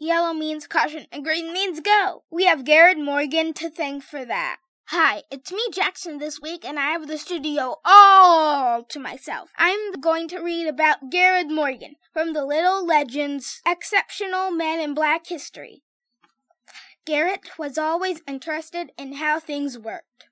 means caution and green means go. We have Garrett Morgan to thank for that. Hi, it's me, Jackson, this week, and I have the studio all to myself. I'm going to read about Garrett Morgan from the Little Legends Exceptional Men in Black History. Garrett was always interested in how things worked.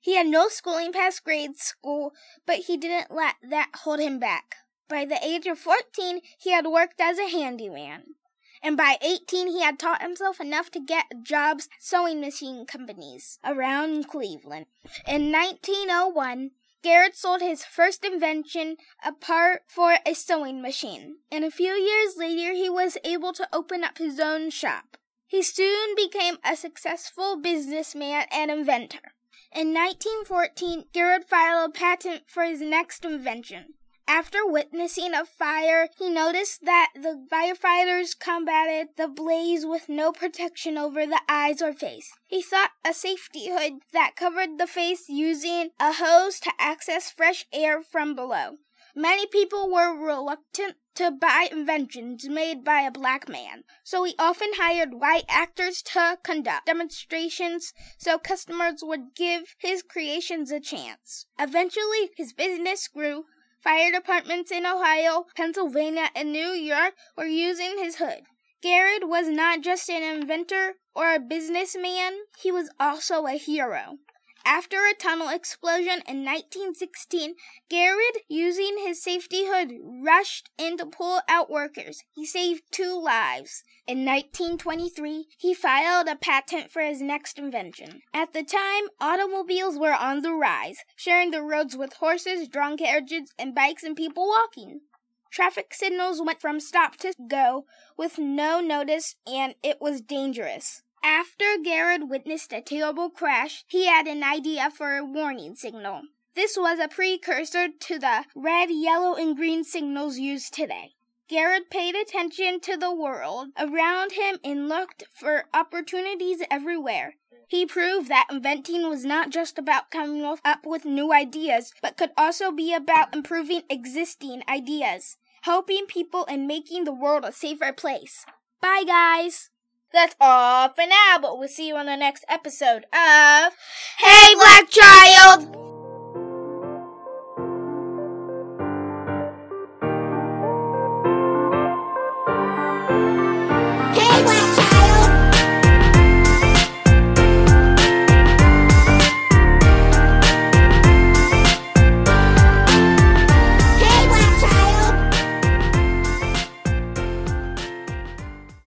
He had no schooling past grade school, but he didn't let that hold him back. By the age of 14, he had worked as a handyman and by 18 he had taught himself enough to get jobs sewing machine companies around Cleveland. In 1901, Garrett sold his first invention, a part for a sewing machine, and a few years later he was able to open up his own shop. He soon became a successful businessman and inventor. In 1914, Garrett filed a patent for his next invention, after witnessing a fire, he noticed that the firefighters combated the blaze with no protection over the eyes or face. He thought a safety hood that covered the face using a hose to access fresh air from below. Many people were reluctant to buy inventions made by a black man, so he often hired white actors to conduct demonstrations so customers would give his creations a chance. Eventually, his business grew Fire departments in Ohio, Pennsylvania, and New York were using his hood. Garrett was not just an inventor or a businessman, he was also a hero. After a tunnel explosion in 1916, Garrett, using his safety hood, rushed in to pull out workers. He saved two lives. In 1923, he filed a patent for his next invention. At the time, automobiles were on the rise, sharing the roads with horses, drawn carriages, and bikes and people walking. Traffic signals went from stop to go with no notice, and it was dangerous. After Garrett witnessed a terrible crash, he had an idea for a warning signal. This was a precursor to the red, yellow, and green signals used today. Garrett paid attention to the world around him and looked for opportunities everywhere. He proved that inventing was not just about coming up with new ideas, but could also be about improving existing ideas, helping people, and making the world a safer place. Bye, guys! That's all for now, but we'll see you on the next episode of Hey Black Child!